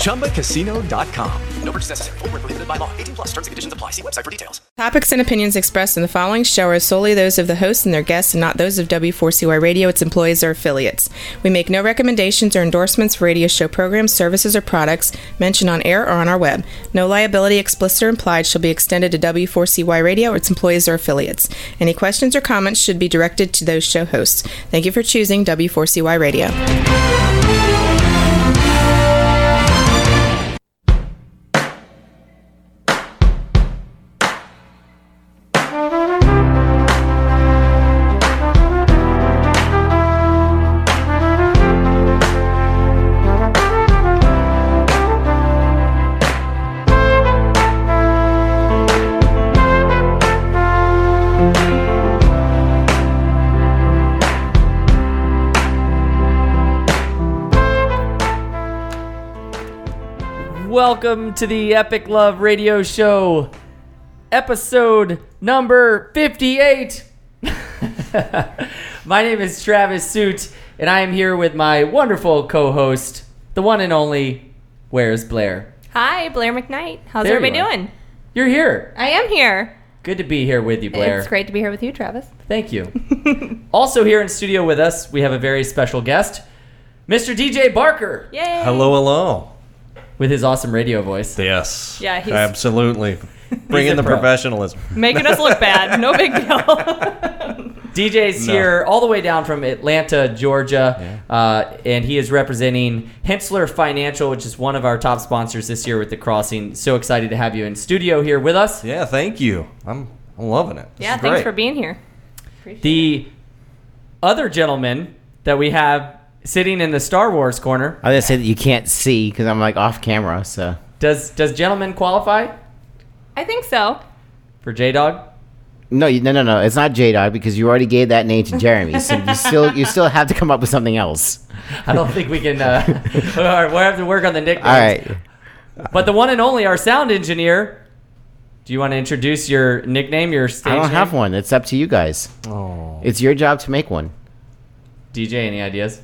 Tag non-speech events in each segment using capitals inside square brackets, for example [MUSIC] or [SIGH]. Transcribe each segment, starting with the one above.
ChumbaCasino.com. No purchase necessary. Void prohibited by law. 18 plus terms and conditions apply. See website for details. Topics and opinions expressed in the following show are solely those of the host and their guests and not those of W4CY Radio, its employees, or affiliates. We make no recommendations or endorsements for radio show programs, services, or products mentioned on air or on our web. No liability, explicit or implied, shall be extended to W4CY Radio or its employees or affiliates. Any questions or comments should be directed to those show hosts. Thank you for choosing W4CY Radio. Welcome to the Epic Love Radio Show, episode number 58. [LAUGHS] my name is Travis Suit, and I am here with my wonderful co host, the one and only Where's Blair? Hi, Blair McKnight. How's There everybody you doing? You're here. I am here. Good to be here with you, Blair. It's great to be here with you, Travis. Thank you. [LAUGHS] also, here in studio with us, we have a very special guest, Mr. DJ Barker, Yay! Hello, hello. With his awesome radio voice. Yes. Yeah, he's- absolutely. [LAUGHS] Bring He's in a the pro. professionalism. Making us look bad. No [LAUGHS] big deal. DJ's No. here all the way down from Atlanta, Georgia, uh, and he is representing Hensler Financial, which is one of our top sponsors this year with the crossing. So excited to have you in studio here with us. Yeah, thank you. I'm I'm loving it. This yeah, is thanks great. for being here. The other gentleman that we have sitting in the Star Wars corner I was gonna say that you can't see because I'm like off camera. So does does gentleman qualify I think so. for J Dog? no, you, no, no, no. It's not J Dog because you already gave that name to Jeremy. So you still you still have to come up with something else. [LAUGHS] I don't think we can. Uh, [LAUGHS] all right, we'll have to work on the nicknames. All right. But the one and only, our sound engineer. Do you want to introduce your nickname, your stage I don't have one. It's up to you guys. Oh, It's your job to make one. DJ, any ideas?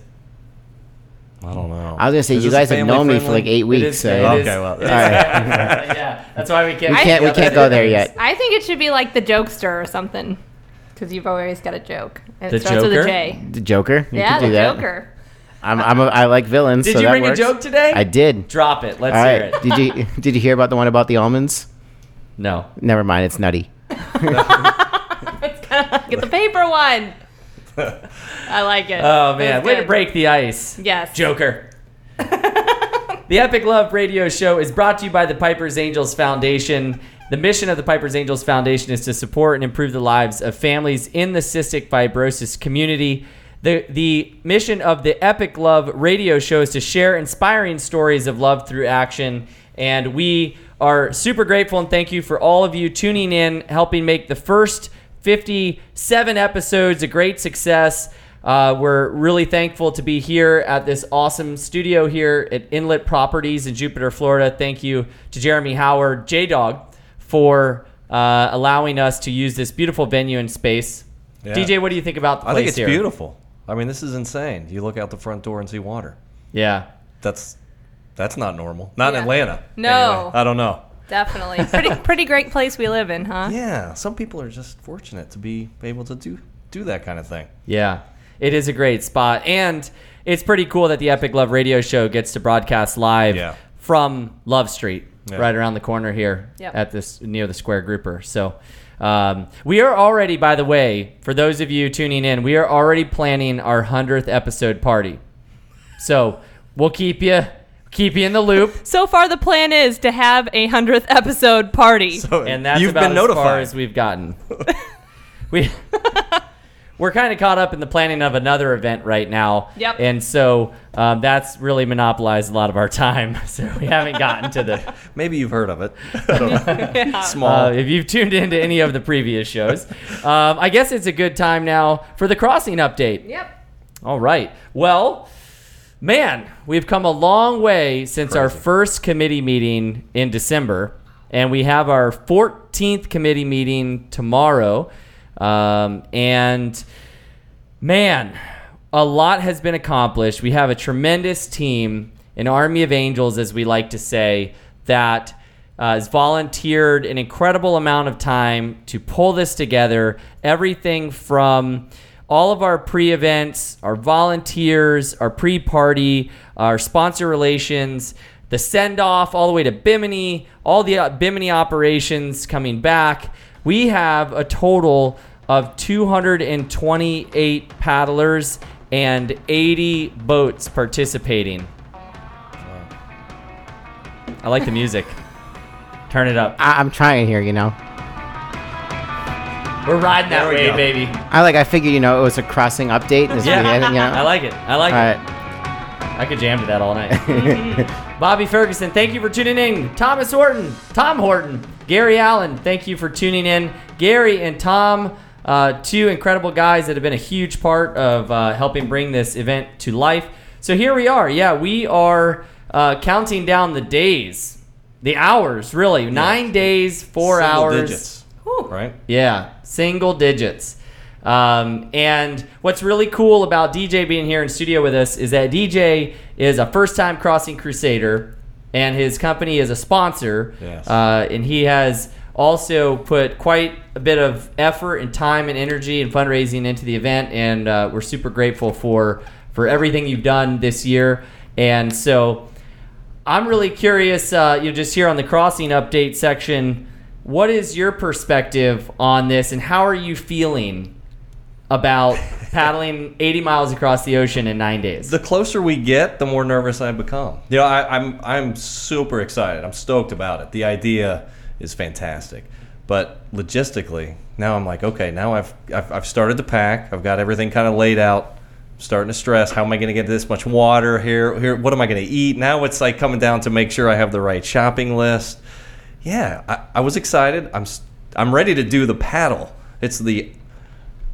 I don't know. I was gonna say Is you this guys have known me for friendly? like eight weeks. is- so it Okay, is- well, all right. [LAUGHS] yeah, that's why we can't. We can't we can't go there yet. I think it should be like the jokester or something. Because you've always got a joke. And The it starts with Joker? a J. The Joker. You yeah, can do the that. Joker. I'm, I'm a, I like villains. Did so you that bring works. a joke today? I did. Drop it. Let's All hear right. it. Did you [LAUGHS] did you hear about the one about the almonds? No. Never mind. It's nutty. [LAUGHS] Get the paper one. I like it. Oh man, way to break the ice. Yes. Joker. [LAUGHS] the Epic Love Radio Show is brought to you by the Piper's Angels Foundation. The mission of the Piper's Angels Foundation is to support and improve the lives of families in the cystic fibrosis community. The, the mission of the Epic Love Radio Show is to share inspiring stories of love through action. And we are super grateful and thank you for all of you tuning in, helping make the first 57 episodes a great success. Uh, we're really thankful to be here at this awesome studio here at Inlet Properties in Jupiter, Florida. Thank you to Jeremy Howard, J Dog, for uh, allowing us to use this beautiful venue and space. Yeah. DJ, what do you think about the I think it's here? beautiful. I mean, this is insane. You look out the front door and see water. Yeah. That's that's not normal. Not in Atlanta. No. Anyway, I don't know. Definitely. Pretty [LAUGHS] pretty great place we live in, huh? Yeah, some people are just fortunate to be able to do do that kind of thing. Yeah, it is a great spot, and it's pretty cool that the Epic Love Radio Show gets to broadcast live Yeah. from Love Street. Yeah. right around the corner here Yep. at this near the Square Grouper. So. Um, we are already, by the way, for those of you tuning in, we are already planning our hundredth episode party. So we'll keep you keep you in the loop. [LAUGHS] So far, the plan is to have a hundredth episode party. and that's You've about been as far as we've gotten. [LAUGHS] we [LAUGHS] we're kind of caught up in the planning of another event right now. Yep. And so um, that's really monopolized a lot of our time. So we haven't gotten to the. Maybe you've heard of it. I. Small. Uh, if you've tuned into any of the previous shows, um, I guess it's a good time now for the crossing update. Yep. All right. Well, man, we've come a long way since our first committee meeting in December, and we have our 14th committee meeting tomorrow. Um, and man, a lot has been accomplished. We have a tremendous team, an army of angels, as we like to say, that uh, has volunteered an incredible amount of time to pull this together. Everything from all of our pre events, our volunteers, our pre party, our sponsor relations, the send off, all the way to Bimini, all the uh, Bimini operations coming back. We have a total of 228 paddlers and 80 boats participating. I like the music. Turn it up. I- I'm trying here, you know. We're riding that There we way, go. baby. I like. I figured, you know, it was a crossing update. This Yeah, weekend, you know. [LAUGHS] I like it. I like All it. right. I could jam to that all night. [LAUGHS] [LAUGHS] Bobby Ferguson, thank you for tuning in. Thomas Horton, Tom Horton, Gary Allen, thank you for tuning in. Gary and Tom, uh, two incredible guys that have been a huge part of uh, helping bring this event to life. So here we are. Yeah, we are uh, counting down the days, the hours, really. Nine days, four Single hours. digits. Right? Yeah, single digits. Um, and what's really cool about DJ being here in studio with us is that DJ is a first time crossing crusader and his company is a sponsor. Yes. Uh, and he has also put quite a bit of effort and time and energy and fundraising into the event. And uh, we're super grateful for, for everything you've done this year. And so I'm really curious, uh, you know, just here on the crossing update section, what is your perspective on this, and how are you feeling about [LAUGHS] paddling 80 miles across the ocean in nine days? The closer we get, the more nervous I become. You know, I, I'm I'm super excited. I'm stoked about it. The idea is fantastic, but logistically, now I'm like, okay, now I've I've, I've started to pack. I've got everything kind of laid out. I'm starting to stress. How am I going to get this much water here? Here, what am I going to eat? Now it's like coming down to make sure I have the right shopping list. Yeah, I, I was excited. I'm I'm ready to do the paddle. It's the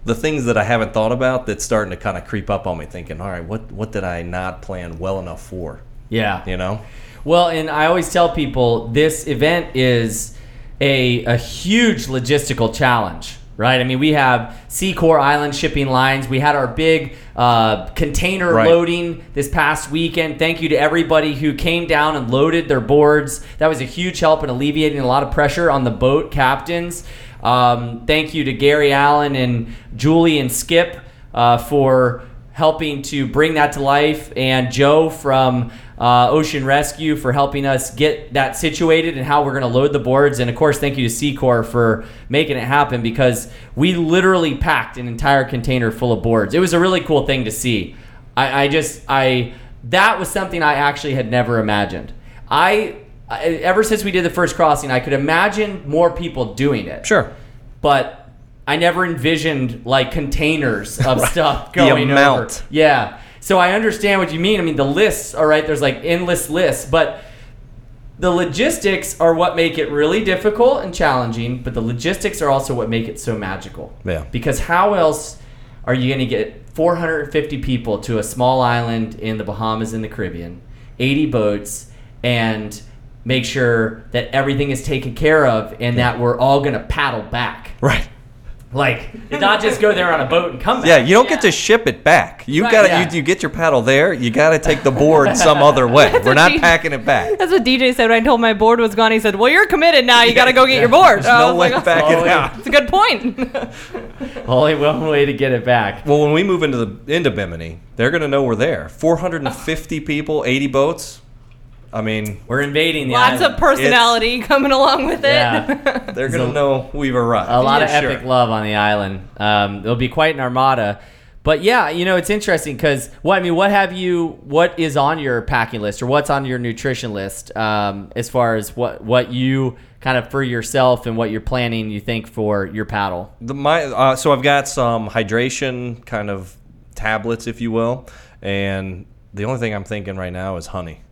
the things that I haven't thought about that's starting to kind of creep up on me, thinking, all right, what what did I not plan well enough for? yeah. You know? Well, and I always tell people this event is a, a huge logistical challenge, right? I mean, we have Seacor Island shipping lines. We had our big uh, container Right. loading this past weekend. Thank you to everybody who came down and loaded their boards. That was a huge help in alleviating a lot of pressure on the boat captains. Um, thank you to Gary Allen and Julie and Skip uh, for helping to bring that to life, and Joe from uh, Ocean Rescue for helping us get that situated and how we're going to load the boards. And of course, thank you to Seacor for making it happen because we literally packed an entire container full of boards. It was a really cool thing to see. I, I just, I, that was something I actually had never imagined. I, I, ever since we did the first crossing, I could imagine more people doing it Sure. but I never envisioned like containers of stuff going The amount. over. Yeah. So I understand what you mean. I mean, the lists, all right, there's like endless lists, but the logistics are what make it really difficult and challenging, but the logistics are also what make it so magical. Yeah. Because how else are you going to get 450 people to a small island in the Bahamas in the Caribbean, 80 boats, and make sure that everything is taken care of and that we're all going to paddle back? Right. Like, not just go there on a boat and come back. Yeah, you don't get to ship it back. You Right. got to Yeah. you, you get your paddle there. You got to take the board [LAUGHS] some other way. We're not you- packing it back. That's what DJ said when I told my board was gone. He said, "Well, you're committed now. You got to go get your board." There's I no way like, back it out. It's a good point. [LAUGHS] Only one way to get it back. Well, when we move into the into Bimini, they're going to know we're there. 450 people, 80 boats. I mean, We're invading the Lots island. of personality coming along with it. Yeah. [LAUGHS] they're gonna know we've arrived. a lot For of sure. epic love on the island. Um, there'll be quite an armada. But yeah, you know, it's interesting because what I mean, what have you? What is on your packing list, or what's on your nutrition list, um, as far as what what you kind of for yourself and what you're planning, you think for your paddle? The my uh, so I've got some hydration kind of tablets, if you will, and the only thing I'm thinking right now is honey,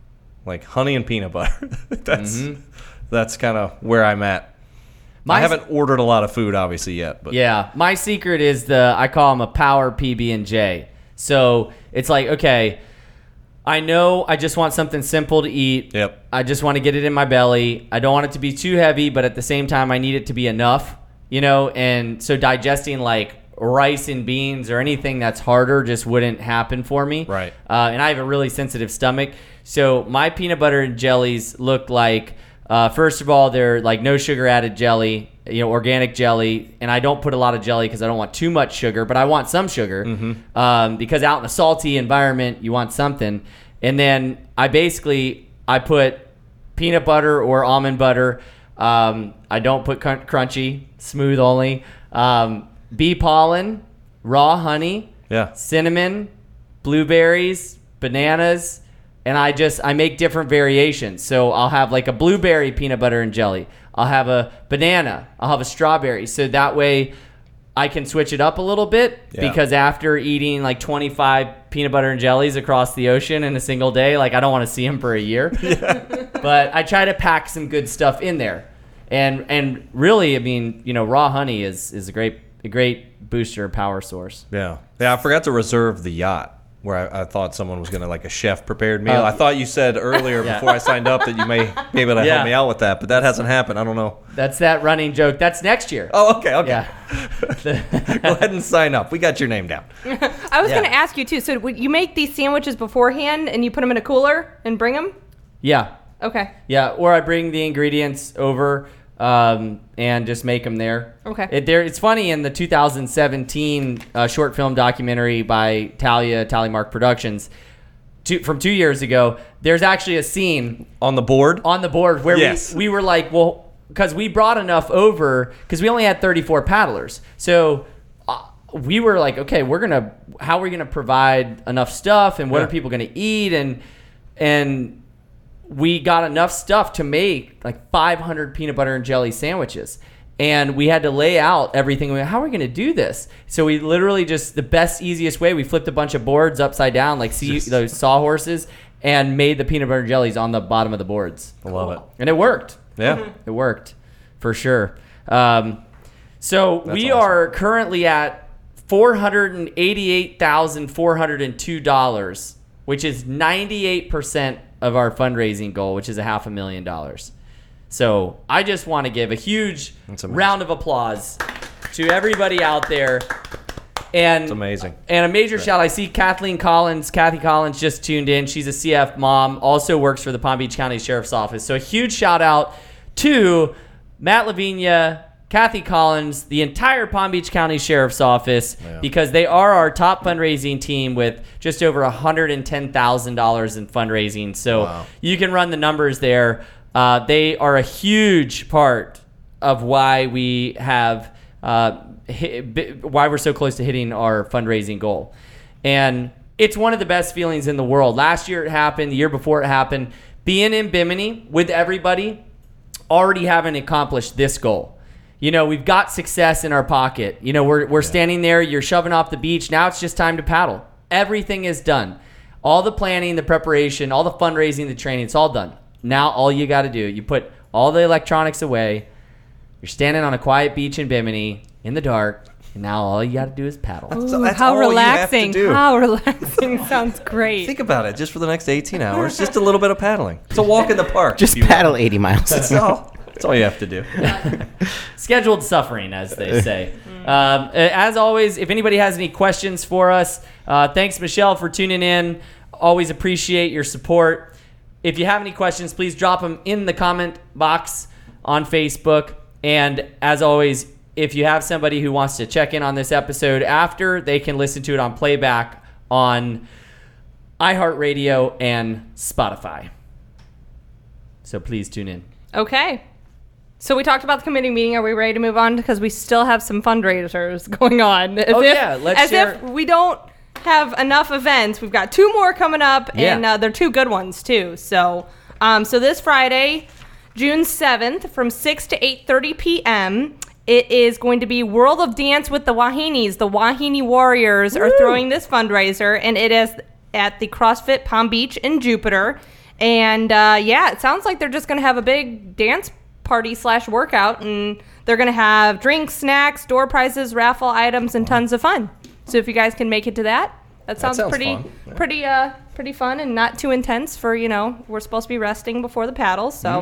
like honey and peanut butter. [LAUGHS] that's mm-hmm. that's kind of where I'm at. My- I haven't ordered a lot of food, obviously yet, but Yeah, my secret is the I call them a power PB and J. So it's like okay, I know I just want something simple to eat. Yep. I just want to get it in my belly. I don't want it to be too heavy, but at the same time, I need it to be enough. You know, and so digesting like rice and beans or anything that's harder just wouldn't happen for me. Right. Uh, and I have a really sensitive stomach, so my peanut butter and jellies look like. Uh, first of all, they're like no sugar added jelly, you know, organic jelly, and I don't put a lot of jelly because I don't want too much sugar, but I want some sugar um, because out in a salty environment, you want something. And then I basically I put peanut butter or almond butter. Um, I don't put crunchy, smooth only. Um, bee pollen, raw honey, yeah, cinnamon, blueberries, bananas, and I just I make different variations. So I'll have like a blueberry peanut butter and jelly. I'll have a banana. I'll have a strawberry. So that way I can switch it up a little bit Yeah. because after eating like 25 peanut butter and jellies across the ocean in a single day, like I don't want to see them for a year. [LAUGHS] [LAUGHS] but I try to pack some good stuff in there. And and really, I mean, you know, raw honey is is a great a great booster power source. yeah, yeah. I forgot to reserve the yacht. Where I, I thought someone was gonna like a chef prepared meal. Uh, I thought you said earlier [LAUGHS] Yeah. before I signed up that you may be able to Yeah. help me out with that, but that hasn't happened. I don't know. That's that running joke. That's next year. Oh, okay, okay. Yeah. [LAUGHS] Go ahead and sign up. We got your name down. [LAUGHS] I was Yeah. going to ask you too. So, you make these sandwiches beforehand and you put them in a cooler and bring them? Yeah. Okay. Yeah. Or I bring the ingredients over um, and just make them there. Okay. It, there, it's funny in the 2017 uh, short film documentary by Talia Tallymark Productions two, from two years ago. There's actually a scene On the board. on the board where Yes. we, we were like, well, because we brought enough over, because we only had 34 paddlers. So uh, we were like, okay, we're going to, how are we going to provide enough stuff and what Yeah. are people going to eat? And, and, we got enough stuff to make like 500 peanut butter and jelly sandwiches. And we had to lay out everything. We went, How are we going to do this? So we literally just the best, easiest way. We flipped a bunch of boards upside down, like see those sawhorses, and made the peanut butter and jellies on the bottom of the boards. I love it. And it worked. Yeah. It worked for sure. Um, so we awesome. are currently at four hundred and eighty-eight thousand four hundred and two dollars, which is ninety-eight percent of our fundraising goal, which is a half a million dollars. So I just want to give a huge round of applause to everybody out there. And It's amazing. and a major shout. I see Kathleen Collins. Kathy Collins just tuned in. She's a CF mom. Also works for the Palm Beach County Sheriff's Office. So a huge shout out to Matt Lavinia, Kathy Collins, the entire Palm Beach County Sheriff's Office, because they are our top fundraising team with just over $110,000 in fundraising. So you can run the numbers there. Uh, they are a huge part of why we have uh, hit, why we're so close to hitting our fundraising goal. And it's one of the best feelings in the world. Last year it happened, the year before it happened. Being in Bimini with everybody, already having accomplished this goal. You know, we've got success in our pocket. You know, we're, we're standing there, you're shoving off the beach. Now it's just time to paddle. Everything is done. All the planning, the preparation, all the fundraising, the training, it's all done. Now all you got to do, you put all the electronics away. You're standing on a quiet beach in Bimini in the dark, and now all you got to do is paddle. Ooh, that's how all you have to relaxing. How relaxing. [LAUGHS] Sounds great. Think about it. Just for the next 18 hours, just a little bit of paddling. It's a walk in the park. Just if you will. paddle 80 miles. That's all. [LAUGHS] That's all you have to do. [LAUGHS] scheduled suffering, as they [LAUGHS] say. um, as always, if anybody has any questions for us, uh, thanks, Michelle, for tuning in. Always appreciate your support. If you have any questions, please drop them in the comment box on Facebook. And as always, if you have somebody who wants to check in on this episode after, they can listen to it on playback on iHeartRadio and Spotify. So please tune in. Okay. So we talked about the committee meeting. Are we ready to move on? Because we still have some fundraisers [LAUGHS] going on. As Oh, if, yeah, let's as share- if we don't have enough events. We've got two more coming up, Yeah. and uh, they're two good ones too. So, um, so this Friday, June seventh, from six to eight thirty p.m. It is going to be World of Dance with the Wahines. The Wahine Warriors are throwing this fundraiser, and it is at the CrossFit Palm Beach in Jupiter. And uh, yeah, it sounds like they're just going to have a big dance party slash workout, and they're going to have drinks, snacks, door prizes, raffle items, and tons of fun. So if you guys can make it to that, that sounds, sounds pretty, fun. Pretty, uh, pretty fun, and not too intense. For you know, we're supposed to be resting before the paddles, so.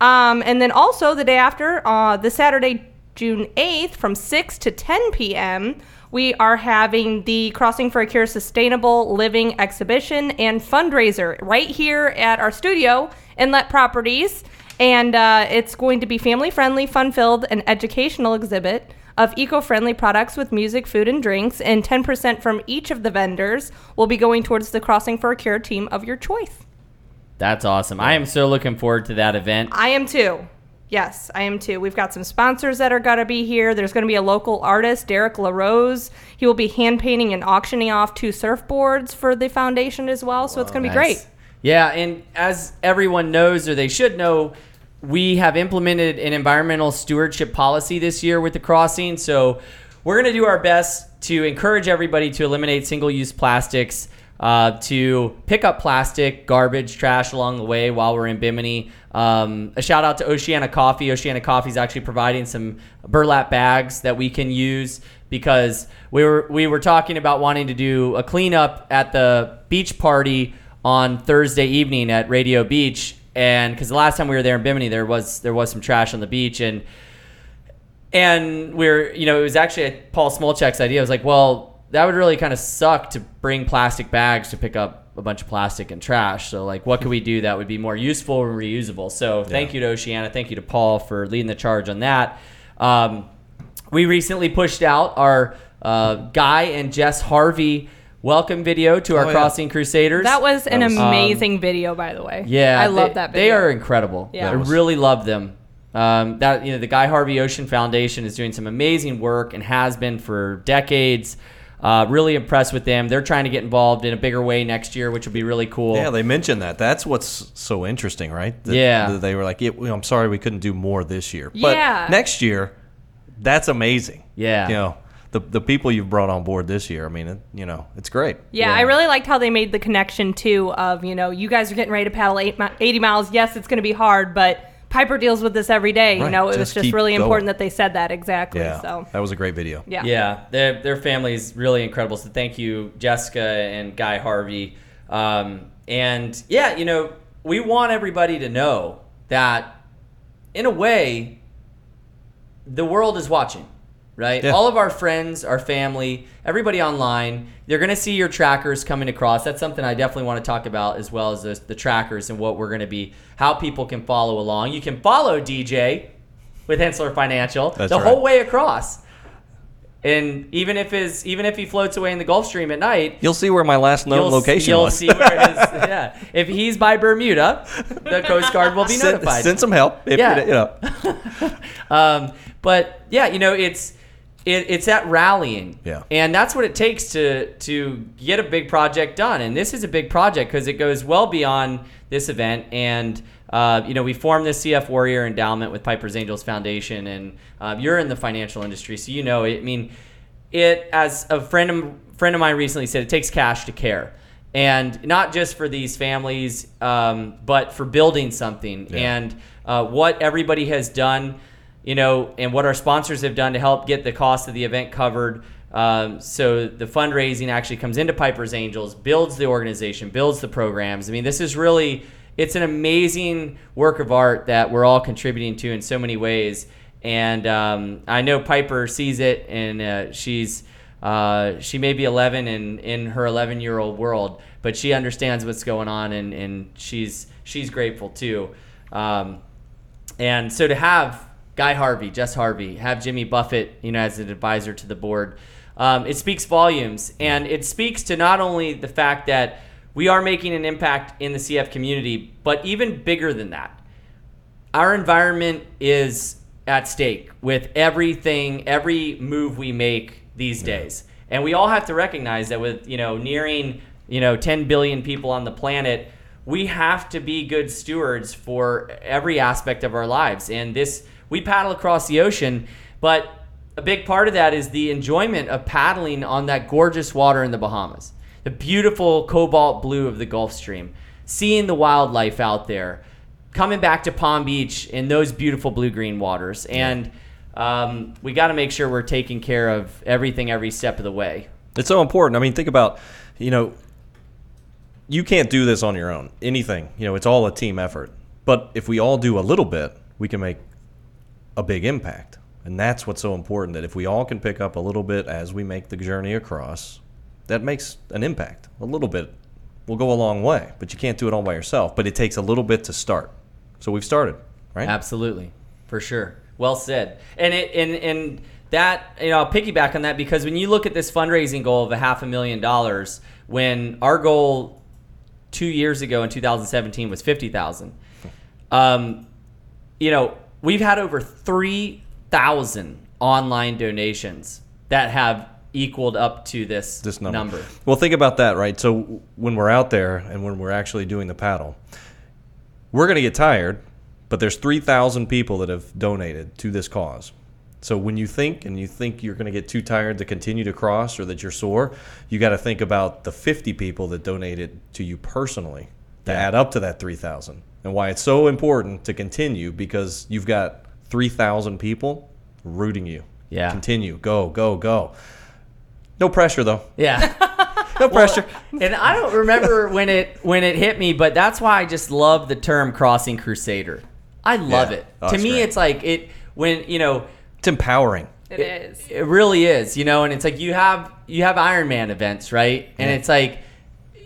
Um, and then also the day after, uh, the Saturday, June 8th, from 6 to 10 p.m., we are having the Crossing for a Cure Sustainable Living exhibition and fundraiser right here at our studio, Inlet Properties. And uh, it's going to be family friendly, fun filled, and educational exhibit of eco friendly products with music, food, and drinks. And 10% from each of the vendors will be going towards the Crossing for a Cure team of your choice. That's awesome. I am so looking forward to that event. I am too. Yes, I am too. We've got some sponsors that are going to be here. There's going to be a local artist, Derek LaRose. He will be hand painting and auctioning off two surfboards for the foundation as well. So it's going to be great. Yeah, and as everyone knows, or they should know, we have implemented an environmental stewardship policy this year with the crossing. So we're going to do our best to encourage everybody to eliminate single use plastics, uh, to pick up plastic, garbage, trash along the way while we're in Bimini. Um, a shout out to Oceana Coffee. Oceana Coffee is actually providing some burlap bags that we can use because we were we were talking about wanting to do a cleanup at the beach party on Thursday evening at Radio Beach, and because the last time we were there in Bimini, there was there was some trash on the beach, and and we're you know it was actually Paul Smolchek's idea. I was like, well, that would really kind of suck to bring plastic bags to pick up a bunch of plastic and trash. So like, what could we do that would be more useful and reusable? So thank you to Oceana, thank you to Paul for leading the charge on that. Um, we recently pushed out our uh, Guy and Jess Harvey welcome video to our Oh, yeah. Crossing Crusaders. That was an That was- amazing video, by the way. Yeah, I love they- that They are incredible. Yeah. I really love them. Um, that you know, the Guy Harvey Ocean Foundation is doing some amazing work and has been for decades. Uh, really impressed with them. They're trying to get involved in a bigger way next year, which would be really cool. Yeah, they mentioned that. That's what's so interesting, right? That- Yeah. that They were like, yeah, I'm sorry we couldn't do more this year. But Yeah. next year, that's amazing. Yeah. You know, the, the people you've brought on board this year, I mean, it, you know, it's great. Yeah, I really liked how they made the connection too of, you know, you guys are getting ready to paddle eight, mi- 80 miles. Yes, it's going to be hard, but Piper deals with this every day. You know, it was just just really going. important that they said that exactly. Yeah. So, That was a great video. yeah. Yeah, their their family is really incredible. So thank you, Jessica and Guy Harvey. Um, and yeah, you know, we want everybody to know that, in a way, the world is watching, right? Yeah. All of our friends, our family, everybody online, they're going to see your trackers coming across. That's something I definitely want to talk about as well as the, the trackers and what we're going to be, how people can follow along. You can follow DJ with Hensler Financial That's the right. whole way across. And even if his even if he floats away in the Gulf Stream at night, You'll see where my last known you'll, location you'll was. see where it is. [LAUGHS] Yeah, if he's by Bermuda, the Coast Guard will be send, notified. send some help. Yeah. you know. [LAUGHS] Um, but yeah, you know, it's it, it's that rallying, Yeah. and that's what it takes to to get a big project done. And this is a big project because it goes well beyond this event. And uh, you know, we formed this CF Warrior Endowment with Piper's Angels Foundation, and uh, you're in the financial industry, so you know. It, I mean, it as a friend of friend of mine recently said, it takes cash to care. And not just for these families, um, but for building something. And uh, what everybody has done you know, and what our sponsors have done to help get the cost of the event covered. Um, so the fundraising actually comes into Piper's Angels, builds the organization, builds the programs. I mean, this is really it's an amazing work of art that we're all contributing to in so many ways. And um, I know Piper sees it, and uh, she's uh, she may be 11 in in her 11 year old world, but she understands what's going on, and and she's she's grateful too. Um, and so to have Guy Harvey, Jess Harvey, have Jimmy Buffett, you know, as an advisor to the board, um, it speaks volumes, and it speaks to not only the fact that we are making an impact in the CF community, but even bigger than that. our environment is at stake with everything, every move we make these days. And we all have to recognize that with, you know, nearing, you know, 10 billion people on the planet, we have to be good stewards for every aspect of our lives. And this, we paddle across the ocean, but a big part of that is the enjoyment of paddling on that gorgeous water in the Bahamas, the beautiful cobalt blue of the Gulf Stream, seeing the wildlife out there, coming back to Palm Beach in those beautiful blue green waters. And um, we got to make sure we're taking care of everything every step of the way. It's so important. I mean, think about, you know, you can't do this on your own. Anything, you know, it's all a team effort. But if we all do a little bit, we can make a big impact. And that's what's so important that if we all can pick up a little bit as we make the journey across, that makes an impact. A little bit will go a long way, but you can't do it all by yourself. But it takes a little bit to start. So we've started, right? Absolutely, for sure. Well said. And it and and that you know I'll piggyback on that because when you look at this fundraising goal of a half a million dollars, when our goal two years ago in 2017 was fifty thousand, um, you know we've had over three thousand online donations that have equaled up to this this number. Well, think about that, right? So when we're out there and when we're actually doing the paddle, we're going to get tired, but there's 3,000 people that have donated to this cause. So when you think and you think you're going to get too tired to continue to cross or that you're sore, you got to think about the 50 people that donated to you personally to Yeah. add up to that 3,000 and why it's so important to continue because you've got 3,000 people rooting you. Yeah. Continue. Go, go, go. No pressure though. Yeah. [LAUGHS] No [LAUGHS] pressure. and I don't remember when it when it hit me, but that's why I just love the term crossing crusader. I love Yeah. it. Oh, to me, great. it's like it when you know It's empowering. It is. it really is, you know, and it's like you have you have Iron Man events, right? And Yeah. it's like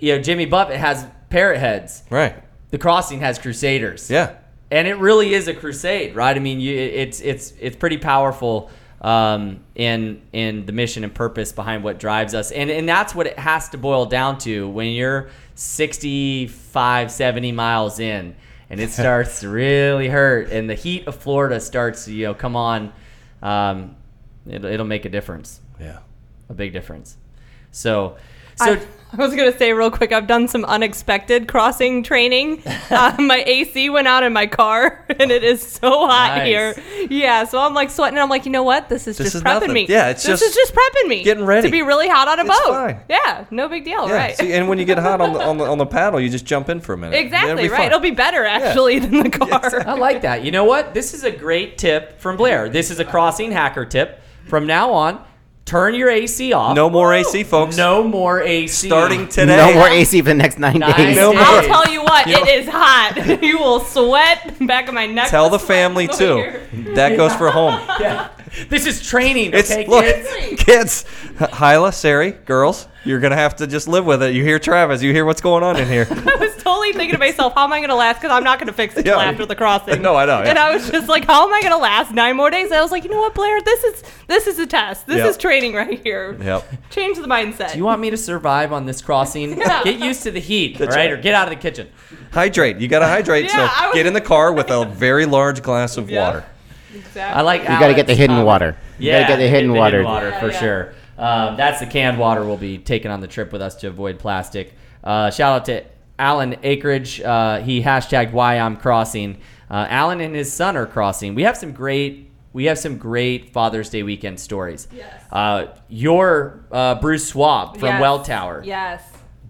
you know Jimmy Buffett has parrot heads. Right. The crossing has crusaders. Yeah. and it really is a crusade, right? I mean, you, it's it's it's pretty powerful um, in in the mission and purpose behind what drives us, and and that's what it has to boil down to when you're 65, 70 miles in, and it [LAUGHS] starts to really hurt, and the heat of Florida starts to you know come on, um, it'll, it'll make a difference, Yeah. a big difference. So, so. I, [LAUGHS] I was gonna say real quick. I've done some unexpected crossing training. [LAUGHS] uh, my AC went out in my car, [LAUGHS] and it is so hot Nice. here. Yeah, so I'm like sweating. and I'm like, you know what? This is This just is prepping nothing. me. Yeah, it's this just is just prepping me, getting ready. to be really hot on a It's boat. fine. Yeah, no big deal, Yeah. right? See, and when you get hot on the, on the on the paddle, you just jump in for a minute. It'll exactly be right. fun. It'll be better actually than the car. I like that. You know what? This is a great tip from Blair. This is a crossing hacker tip. From now on, turn your AC off. No more AC, folks. No more AC. Starting today. No more AC for the next nine Nice. days. No more. I'll tell you what, it is hot. [LAUGHS] you will sweat back of my neck. Tell the family too. here. That goes for home. [LAUGHS] Yeah. This is training, It's okay, look, kids? [LAUGHS] kids. Hyla, Sari, girls, you're gonna have to just live with it. You hear Travis. You hear what's going on in here. [LAUGHS] I was totally thinking to myself, how am I going to last? Because I'm not going to fix it till Yeah. after the crossing. [LAUGHS] No, I know, yeah. And I was just like, how am I going to last nine more days? And I was like, you know what, Blair? This is this is a test. This Yep. is training right here. Yep. Change the mindset. Do you want me to survive on this crossing? Yeah. Get used to the heat, all That's right? right. Or get out of the kitchen. Hydrate. You gotta hydrate. Yeah, so was- get in the car with a very large glass of Yeah. water. Exactly. I like You got to get the hidden water. You got to get the hidden water. Yeah, for yeah. sure. Um, that's the canned water we'll be taking on the trip with us to avoid plastic. Uh, shout out to Alan Acreage. Uh, he hashtagged why I'm crossing. Uh, Alan and his son are crossing. We have some great. We have some great Father's Day weekend stories. Yes. Uh, your uh, Bruce Swab from Yes. Well Tower. Yes.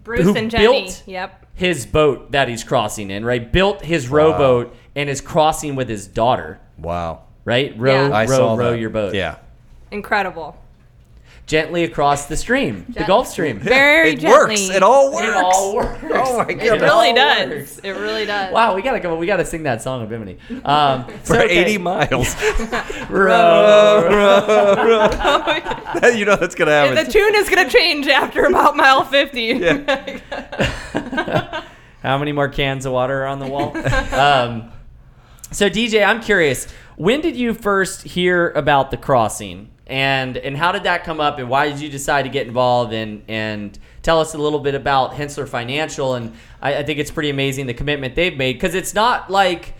Bruce Who and Jenny. built- Yep. His boat that he's crossing in, right? Built his rowboat and is crossing with his daughter, Wow. Right? Row, Yeah. I row, saw row that. your boat. Yeah. Incredible. Gently across the stream, the Gulf Stream. [LAUGHS] Very it gently. works. It all works. It all [LAUGHS] works. Oh my It It god. really all does. works. It really does. Wow, we gotta go. We gotta sing that song of Bimini. Um, [LAUGHS] For so, okay. 80 miles. Row. you know that's gonna happen. the tune is going to change after about mile 50. Yeah. How many more cans of water are on the wall? um, so DJ, I'm curious. When did you first hear about the crossing, and and how did that come up, and why did you decide to get involved? And and tell us a little bit about Hensler Financial, and I, I think it's pretty amazing the commitment they've made because it's not like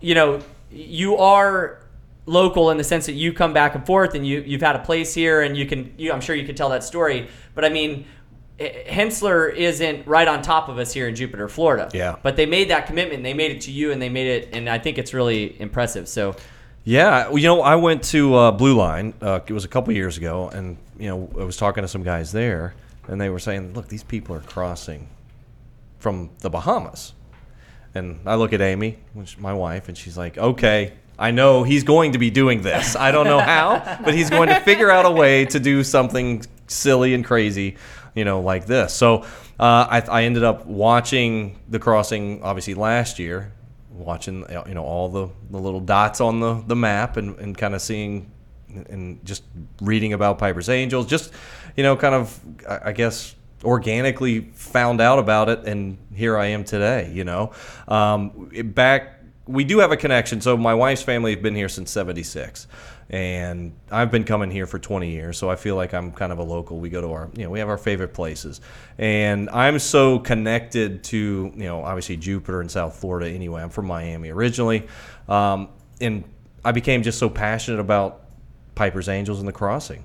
you know, you are local in the sense that you come back and forth and you you've had a place here and you can you, I'm sure you could tell that story. But I mean, Hensler isn't right on top of us here in Jupiter, Florida. Yeah. But they made that commitment. They made it to you, and they made it, and I think it's really impressive. So, Yeah, well, you know, I went to uh, Blue Line. Uh, it was a couple years ago, and you know, I was talking to some guys there, and they were saying, "Look, these people are crossing from the Bahamas." And I look at Amy, which my wife, and she's like, "Okay, I know he's going to be doing this. I don't know how, but he's going to figure out a way to do something silly and crazy, you know, like this." So uh, I, I ended up watching the crossing, obviously last year, watching you know all the, the little dots on the, the map and, and kind of seeing and just reading about Piper's Angels, just you know, kind of I I guess organically found out about it, and here I am today. You know, um, back we do have a connection. So my wife's family have been here since '76. And I've been coming here for 20 years, so I feel like I'm kind of a local. We go to our, you know, we have our favorite places, and I'm so connected to, you know, obviously Jupiter and South Florida. Anyway, I'm from Miami originally, um, and I became just so passionate about Piper's Angels and the Crossing.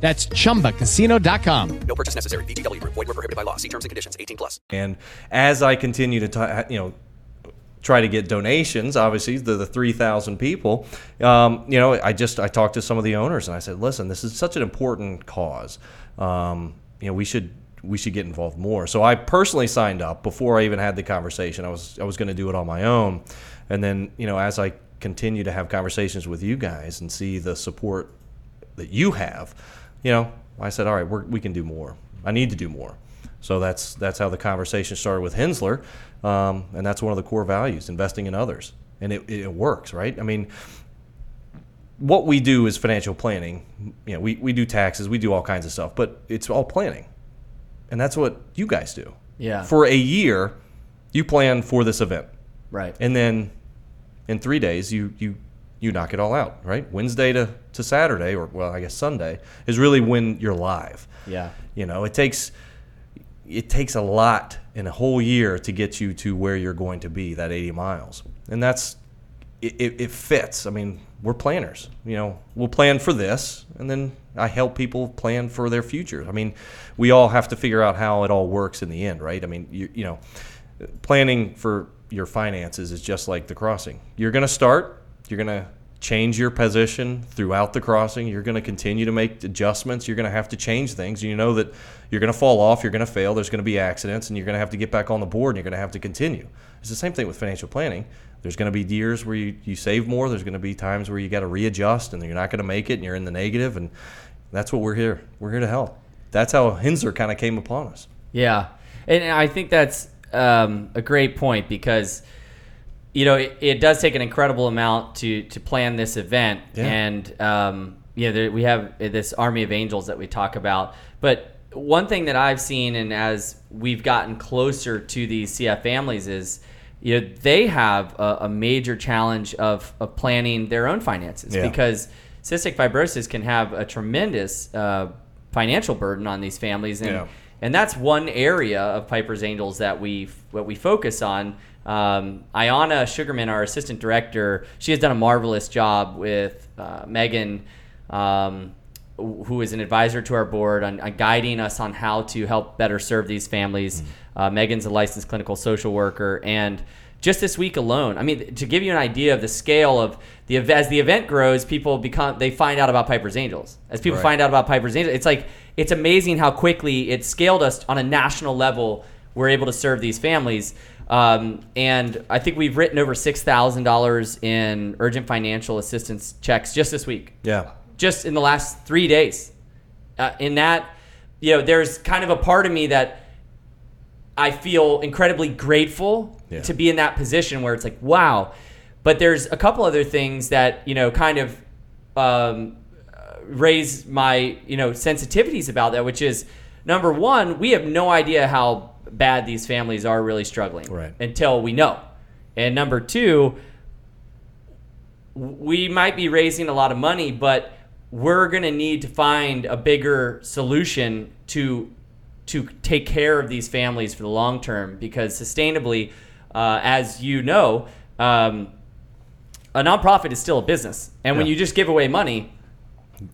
That's chumbacasino.com. No purchase necessary. VGW Group. Void were prohibited by law. See terms and conditions. 18 plus. And as I continue to, t- you know, try to get donations, obviously the, the 3,000 people, um, you know, I just, I talked to some of the owners and I said, listen, this is such an important cause. Um, you know, we should, we should get involved more. So I personally signed up before I even had the conversation. I was, I was going to do it on my own. And then, you know, as I continue to have conversations with you guys and see the support that you have, you know, I said, all right, we're, we can do more. I need to do more. So that's that's how the conversation started with Hensler, um, and that's one of the core values: investing in others, and it, it works, right? I mean, what we do is financial planning. You know, we, we do taxes, we do all kinds of stuff, but it's all planning, and that's what you guys do. Yeah. For a year, you plan for this event, right. and then in three days you you you knock it all out right? Wednesday to, to saturday or well i guess sunday is really when you're live. Yeah. you know it takes it takes a lot in a whole year to get you to where you're going to be that 80 miles. And that's it, it, it fits. I mean we're planners you know. We'll plan for this and then i help people plan for their future. I mean we all have to figure out how it all works in the end right? I mean you, you know planning for your finances is just like the crossing. You're going to start you're going to change your position throughout the crossing. You're going to continue to make adjustments. You're going to have to change things. You know that you're going to fall off you're going to fail there's going to be accidents and you're going to have to get back on the board and you're going to have to continue. It's the same thing with financial planning. There's going to be years where you, you save more there's going to be times where you got to readjust and you're not going to make it and you're in the negative and that's what we're here we're here to help. That's how hensler kind of came upon us. Yeah, and I think that's um, a great point because you know it, it does take an incredible amount to to plan this event, Yeah. and um, you know there, we have this army of angels that we talk about. But one thing that I've seen, and as we've gotten closer to these CF families, is you know they have a, a major challenge of of planning their own finances Yeah. because cystic fibrosis can have a tremendous uh, financial burden on these families and Yeah. and that's one area of Piper's Angels that we what we focus on. Um, Ayana Sugarman, our assistant director, she has done a marvelous job with uh, Megan, um, who is an advisor to our board, on, on guiding us on how to help better serve these families. Uh, Megan's a licensed clinical social worker, and just this week alone, I mean, to give you an idea of the scale of the as the event grows, people become they find out about Piper's Angels. As people Right. find out about Piper's Angels, it's like it's amazing how quickly it scaled us on a national level. We're able to serve these families, um, and I think we've written over six thousand dollars in urgent financial assistance checks just this week yeah just in the last three days. Uh, in that, you know, there's kind of a part of me that I feel incredibly grateful Yeah. to be in that position where it's like, wow. But there's a couple other things that, you know, kind of um, raise my you know sensitivities about that, which is number one, we have no idea how bad these families are really struggling Right. until we know, and number two, we might be raising a lot of money, but we're going to need to find a bigger solution to to take care of these families for the long term because sustainably, uh, as you know, um, a nonprofit is still a business, and when you just give away money,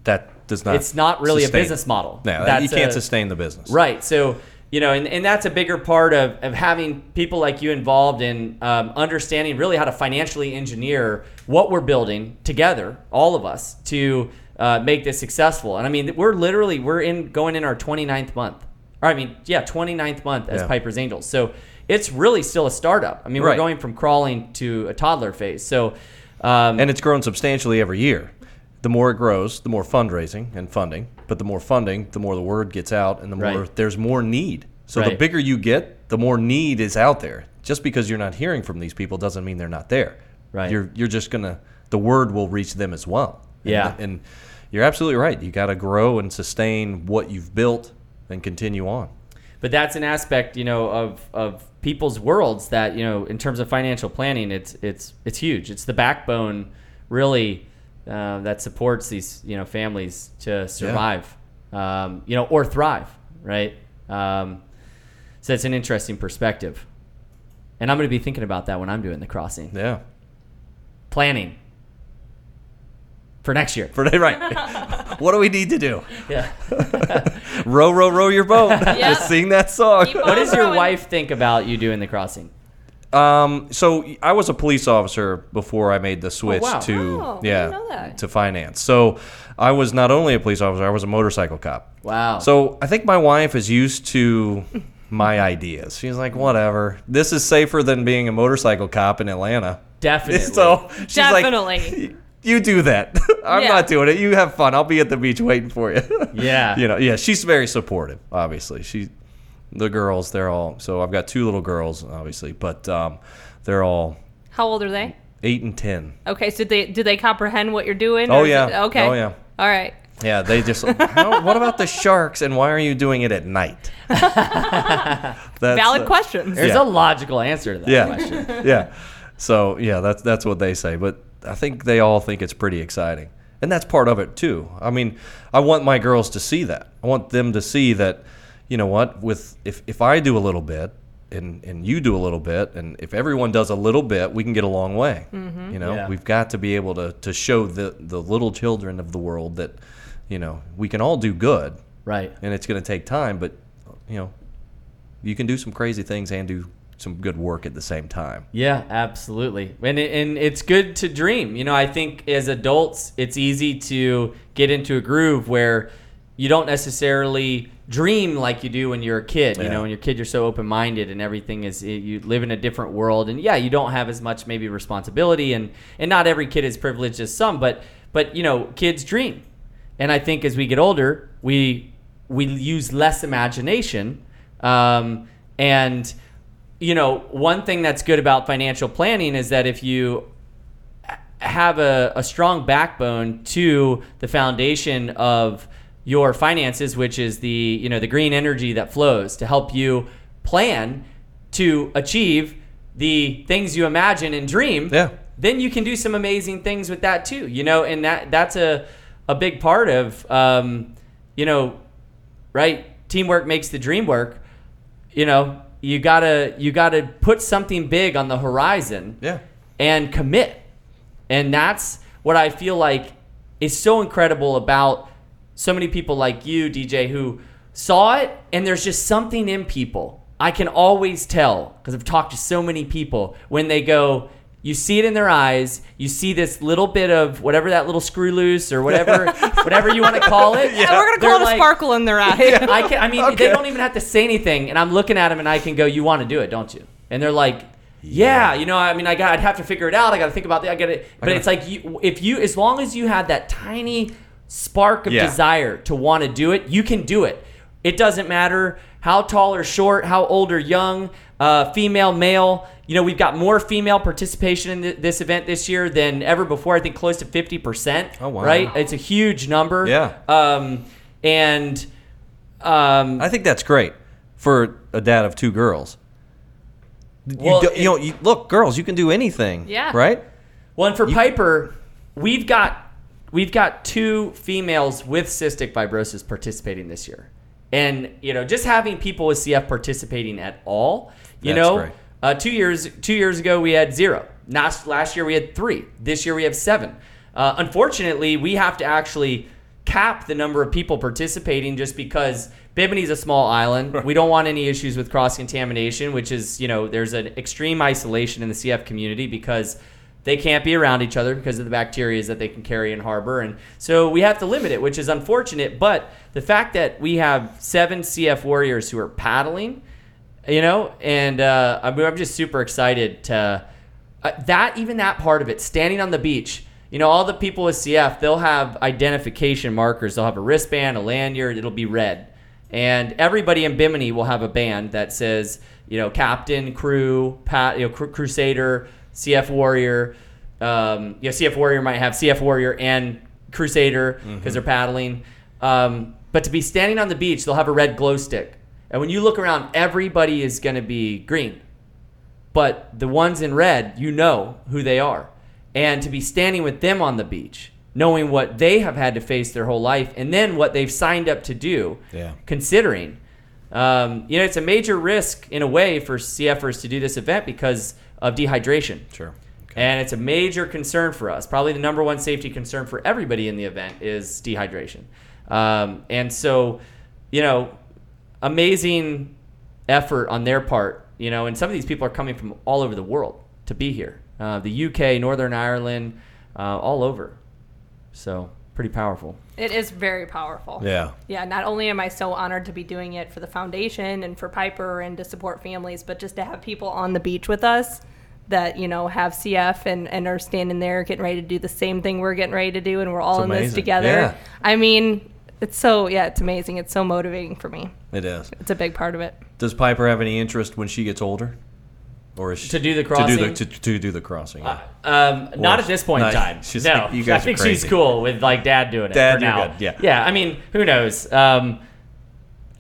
That does not. it's not really sustain- a business model. No, you can't a- sustain the business. Right. So, you know, and, and that's a bigger part of, of having people like you involved in um, understanding really how to financially engineer what we're building together, all of us, to uh, make this successful. And I mean, we're literally, we're in going in our 29th month. Or I mean, yeah, 29th month as Yeah. Piper's Angels. So it's really still a startup. I mean, we're going from crawling to a toddler phase. So, um, and it's grown substantially every year. The more it grows, the more fundraising and funding. But the more funding, the more the word gets out, and the more Right. there's more need. So the bigger you get, the more need is out there. Just because you're not hearing from these people doesn't mean they're not there. Right. You're you're just gonna the word will reach them as well. And- Yeah. And, you're absolutely right. You got to grow and sustain what you've built and continue on. but that's an aspect you know of of people's worlds that you know in terms of financial planning it's it's it's huge it's the backbone really uh, that supports these you know families to survive um, you know or thrive right um, so it's an interesting perspective and i'm going to be thinking about that when i'm doing the crossing Yeah. planning for next year For right. [LAUGHS] what do we need to do? yeah [LAUGHS] Row, row, row your boat. [LAUGHS] Yeah. Just sing that song. Keep what does your wife think about you doing the crossing Um, so I was a police officer before I made the switch wow. to Oh, I yeah didn't know that. to finance. So I was not only a police officer, I was a motorcycle cop. wow So I think my wife is used to my [LAUGHS] ideas. She's like, whatever. This is safer than being a motorcycle cop in Atlanta. definitely [LAUGHS] So she's Definitely. like, you do that. [LAUGHS] I'm Yeah. not doing it. You have fun. I'll be at the beach waiting for you. Yeah. you know, yeah. She's very supportive. Obviously, she, the girls, they're all. So I've got two little girls, obviously, but um, they're all How old are they? eight and ten. Okay, so they do they comprehend what you're doing? Oh, yeah. it- okay. Oh, yeah. All right. Yeah, they just. [LAUGHS] How, what about the sharks? And why are you doing it at night? [LAUGHS] That's, Valid uh, questions. there's Yeah. a logical answer to that yeah, question [LAUGHS] yeah. So yeah, that's that's what they say. But I think they all think it's pretty exciting, and that's part of it too. I mean, I want my girls to see that. I want them to see that, you know what? With if if I do a little bit, and and you do a little bit, and if everyone does a little bit, we can get a long way. Mm-hmm. You know, Yeah. we've got to be able to to show the the little children of the world that, you know, we can all do good, right and it's going to take time, but you know, you can do some crazy things and do some good work at the same time. Yeah, absolutely. And it, and it's good to dream. You know, I think as adults, it's easy to get into a groove where you don't necessarily dream like you do when you're a kid. You Yeah. know, when you're a kid, you're so open minded and everything is you live in a different world. And yeah, you don't have as much maybe responsibility, and and not every kid is privileged as some, but but you know, kids dream. And I think as we get older, we we use less imagination, um, and you know, one thing that's good about financial planning is that if you have a, a strong backbone to the foundation of your finances, which is the you know the green energy that flows to help you plan to achieve the things you imagine and dream. Yeah. Then you can do some amazing things with that too. You know, and that that's a a big part of um, you know, right? Teamwork makes the dream work. You know, you gotta you gotta put something big on the horizon Yeah. and commit. And that's what I feel like is so incredible about so many people like you, DJ, who saw it, and there's just something in people. I can always tell because I've talked to so many people when they go, you see it in their eyes, you see this little bit of whatever that little screw loose or whatever, [LAUGHS] whatever you want to call it. Yeah, we're gonna They're call it a sparkle in their eye. [LAUGHS] I can. I mean, they don't even have to say anything, and I'm looking at them, and I can go, "You want to do it, don't you?" And they're like, "Yeah, you know, I mean, I got, I'd have to figure it out. I got to think about that. I got to." But uh-huh. it's like, you, if you, as long as you have that tiny spark of Yeah. desire to want to do it, you can do it. It doesn't matter how tall or short, how old or young, uh, female, male. You know, we've got more female participation in th- this event this year than ever before. I think close to 50%. Oh, wow. Right? It's a huge number. Yeah. Um, and um, I think that's great for a dad of two girls. You Well, do- it- you know, you, look, girls, you can do anything. Yeah. Right? Well, and for Piper, we've got we've got two females with cystic fibrosis participating this year, and you know, just having people with CF participating at all, you That's know, uh, two years two years ago we had zero. Last last year we had three. This year we have seven. Uh, unfortunately, we have to actually cap the number of people participating just because Bimini's a small island. We don't want any issues with cross contamination, which is you know there's an extreme isolation in the CF community because they can't be around each other because of the bacteria that they can carry and harbor. And so we have to limit it, which is unfortunate. But the fact that we have seven CF warriors who are paddling, you know, and uh, I'm, I'm just super excited to uh, that, even that part of it, standing on the beach. You know, all the people with CF, they'll have identification markers. They'll have a wristband, a lanyard, it'll be red. And everybody in Bimini will have a band that says, you know, captain, crew, pat, you know, cru- crusader, CF warrior. Um, know, CF warrior might have CF warrior and crusader because they're paddling. Um, but to be standing on the beach, they'll have a red glow stick. And when you look around, everybody is going to be green. But the ones in red, you know who they are. And to be standing with them on the beach, knowing what they have had to face their whole life, and then what they've signed up to do, Yeah. considering, um, you know, it's a major risk in a way for CFers to do this event because of dehydration. Sure. And it's a major concern for us. Probably the number one safety concern for everybody in the event is dehydration. Um, and so, you know, amazing effort on their part. You know, and some of these people are coming from all over the world to be here. Uh, the UK, Northern Ireland, uh, all over. So pretty powerful. It is very powerful. Yeah. Yeah, not only am I so honored to be doing it for the foundation and for Piper and to support families, but just to have people on the beach with us that, you know, have CF and, and are standing there getting ready to do the same thing we're getting ready to do and we're all It's in this together. Yeah. I mean, it's so, yeah, it's amazing. It's so motivating for me. It is. It's a big part of it. Does Piper have any interest when she gets older? Or is she, To do the To do crossing? the, to, to do the crossing. yeah. Um, not at this point in time. she's no, like, "You guys I are think she's cool with like dad doing it. Dad, for you're now. good, yeah. yeah. I mean, who knows? Um,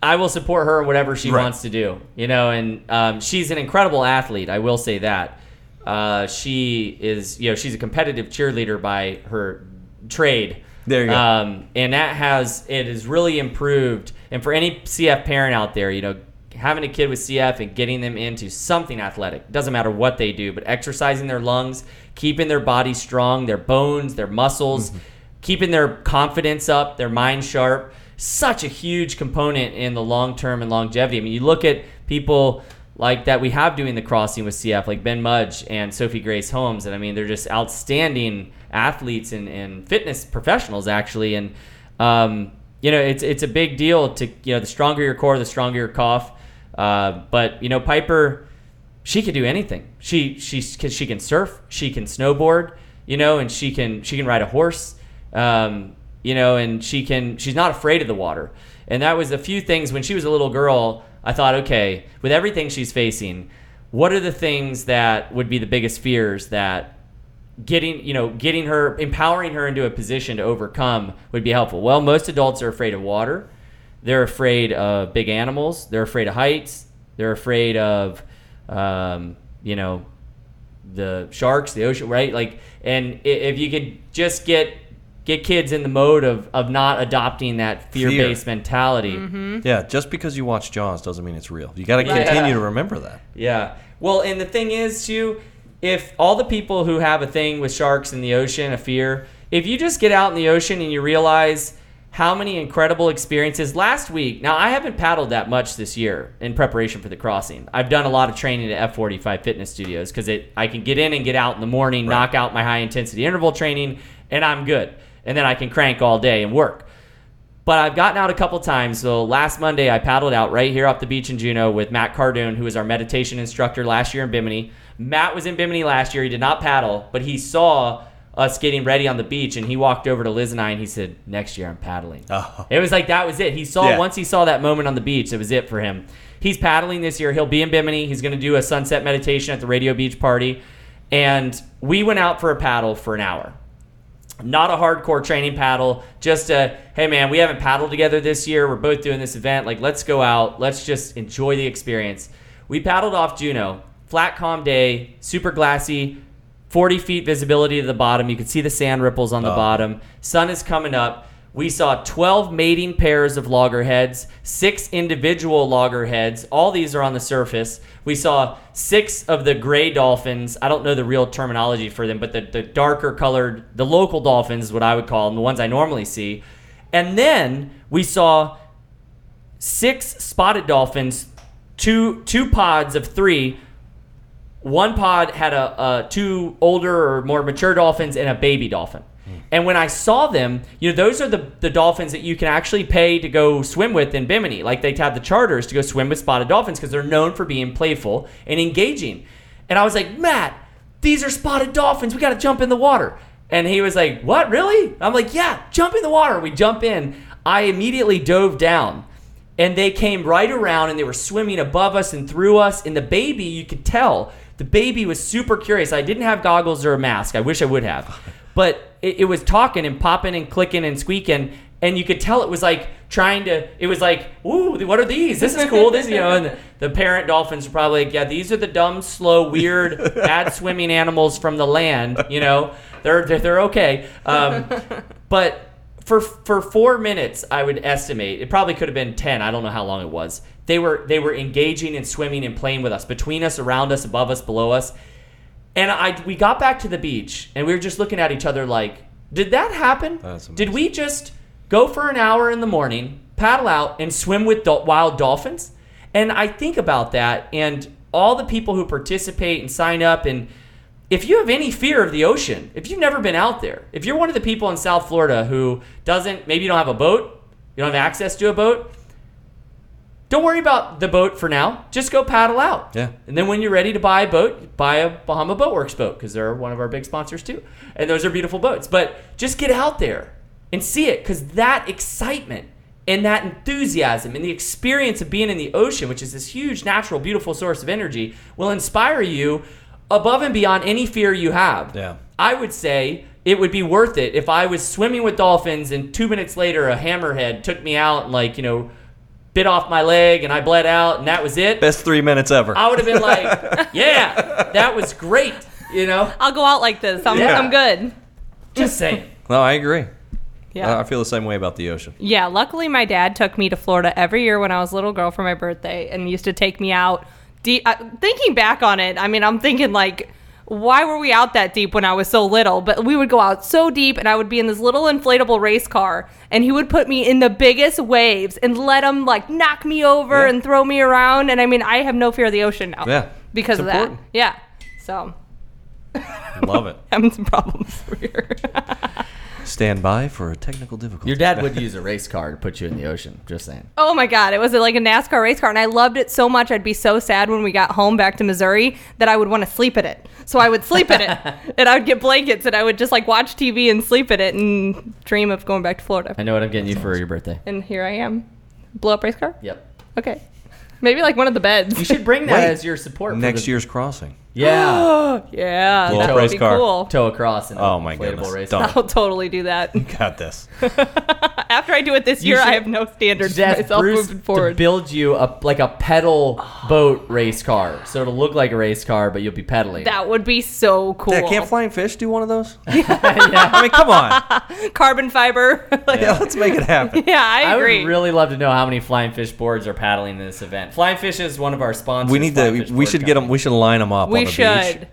I will support her whatever she Right. wants to do. You know, and um, she's an incredible athlete. I will say that. Uh, she is, you know, she's a competitive cheerleader by her trade. There you go. Um, and that has it has really improved. And for any CF parent out there, you know, having a kid with CF and getting them into something athletic doesn't matter what they do, but exercising their lungs, keeping their body strong, their bones, their muscles, keeping their confidence up, their mind sharp. Such a huge component in the long term and longevity. I mean, you look at people like that we have doing the crossing with CF, like Ben Mudge and Sophie Grace Holmes, and I mean, they're just outstanding athletes and, and fitness professionals, actually. And um, you know, it's it's a big deal to you know, the stronger your core, the stronger your cough. Uh, but you know, Piper, she can do anything. She she she can surf, she can snowboard, you know, and she can she can ride a horse, um, you know, and she can she's not afraid of the water. And that was a few things when she was a little girl. I thought, okay, with everything she's facing, what are the things that would be the biggest fears that getting you know getting her empowering her into a position to overcome would be helpful? Well most adults are afraid of water. They're afraid of big animals. They're afraid of heights. They're afraid of um, you know the sharks the ocean right? Like and if you could just get get kids in the mode of of not adopting that fear-based mentality mm-hmm. yeah, just because you watch Jaws doesn't mean it's real. You got to Yeah. continue to remember that. Yeah. Well, and the thing is, too, if all the people who have a thing with sharks in the ocean, a fear, if you just get out in the ocean and you realize how many incredible experiences last week. Now, I haven't paddled that much this year in preparation for the crossing. I've done a lot of training at F45 Fitness Studios because it I can get in and get out in the morning, knock out my high intensity interval training, and I'm good. And then I can crank all day and work. But I've gotten out a couple times. So last Monday, I paddled out right here off the beach in Juno with Matt Cardoon, who was our meditation instructor last year in Bimini. Matt was in Bimini last year. He did not paddle, but he saw us getting ready on the beach, and he walked over to Liz and I, and he said, "Next year I'm paddling." Oh. It was like that was it. He saw Yeah. once he saw that moment on the beach, it was it for him. He's paddling this year. He'll be in Bimini. He's going to do a sunset meditation at the Radio Beach party, and we went out for a paddle for an hour not a hardcore training paddle just a hey man we haven't paddled together this year. We're both doing this event. Like let's go out. Let's just enjoy the experience. We paddled off juno. Flat calm day super glassy 40 feet visibility to the bottom. You can see the sand ripples on the oh. bottom. Sun is coming up we saw 12 mating pairs of loggerheads, six individual loggerheads. All these are on the surface. We saw six of the gray dolphins. I don't know the real terminology for them, but the, the darker colored, the local dolphins is what I would call them, the ones I normally see. And then we saw six spotted dolphins, two two pods of three. One pod had a, a two older or more mature dolphins and a baby dolphin. Hmm. And when I saw them, you know, those are the, the dolphins that you can actually pay to go swim with in Bimini. Like they have the charters to go swim with spotted dolphins because they're known for being playful and engaging. And I was like, Matt, these are spotted dolphins. We got to jump in the water. And he was like, What, really? I'm like, Yeah, jump in the water. We jump in. I immediately dove down and they came right around and they were swimming above us and through us. And the baby, you could tell, the baby was super curious. I didn't have goggles or a mask. I wish I would have. But it, it was talking and popping and clicking and squeaking. And you could tell it was like trying to, it was like, ooh, what are these? This is cool. This, you know, and [LAUGHS] the, parent dolphins were probably like, yeah, these are the dumb, slow, weird, [LAUGHS] bad swimming animals from the land. You know, they're, they're, they're okay. Um, [LAUGHS] but for for four minutes, I would estimate it probably could have been ten. I don't know how long it was. They were they were engaging and swimming and playing with us, between us, around us, above us, below us. And I we got back to the beach and we were just looking at each other like, did that happen? Did we just go for an hour in the morning, paddle out, and swim with dol- wild dolphins? And I think about that and all the people who participate and sign up and if you have any fear of the ocean, if you've never been out there, if you're one of the people in South Florida who doesn't, maybe you don't have a boat, you don't have access to a boat, don't worry about the boat for now. Just go paddle out. Yeah. And then when you're ready to buy a boat, buy a Bahama Boatworks boat because they're one of our big sponsors too. And those are beautiful boats. But just get out there and see it because that excitement and that enthusiasm and the experience of being in the ocean, which is this huge, natural, beautiful source of energy, will inspire you above and beyond any fear you have. Yeah. I would say it would be worth it if I was swimming with dolphins and two minutes later a hammerhead took me out and like, you know, bit off my leg and I bled out and that was it. Best three minutes ever. I would have been like, [LAUGHS] yeah, that was great. You know, I'll go out like this. I'm, Yeah. I'm good. just saying. no, I agree. Yeah. I I feel the same way about the ocean. Yeah, luckily my dad took me to Florida every year when I was a little girl for my birthday and used to take me out deep. Uh, thinking back on it, I mean, I'm thinking like, why were we out that deep when I was so little? But we would go out so deep and I would be in this little inflatable race car and he would put me in the biggest waves and let him like knock me over Yeah. and throw me around. And I mean, I have no fear of the ocean now. Yeah. Because It's of important. that. Yeah. So, I Love it. [LAUGHS] having some problems here. [LAUGHS] Stand by for a technical difficulty. Your dad would [LAUGHS] use a race car to put you in the ocean. Just saying. Oh my god, it was like a NASCAR race car, and I loved it so much. I'd be so sad when we got home back to Missouri that I would want to sleep in it. So I would sleep in it, [LAUGHS] and I would get blankets, and I would just like watch TV and sleep in it, and dream of going back to Florida. I know what I'm getting you for your birthday. And here I am, blow up race car. Yep. Okay, maybe like one of the beds. You should bring that Wait. as your support for Next the- year's crossing. Yeah. [GASPS] yeah, Blow up that would be car. cool. Tow across and Oh my inflatable goodness. race Done. I'll totally do that. [LAUGHS] Got this. [LAUGHS] After I do it this You year, I have no standards for Just myself Bruce moving to forward. build you a like a pedal [SIGHS] boat race car, so it'll look like a race car, but you'll be pedaling. that would be so cool. Yeah, can't flying fish do one of those? [LAUGHS] I mean, come on. Carbon fiber. like, Yeah, let's make it happen. yeah, I I agree. would really love to know how many Flying Fish boards are paddling in this event. Flying Fish is one of our sponsors. We need Flying to. We Board should get them. Company. We should line them up we on the should. beach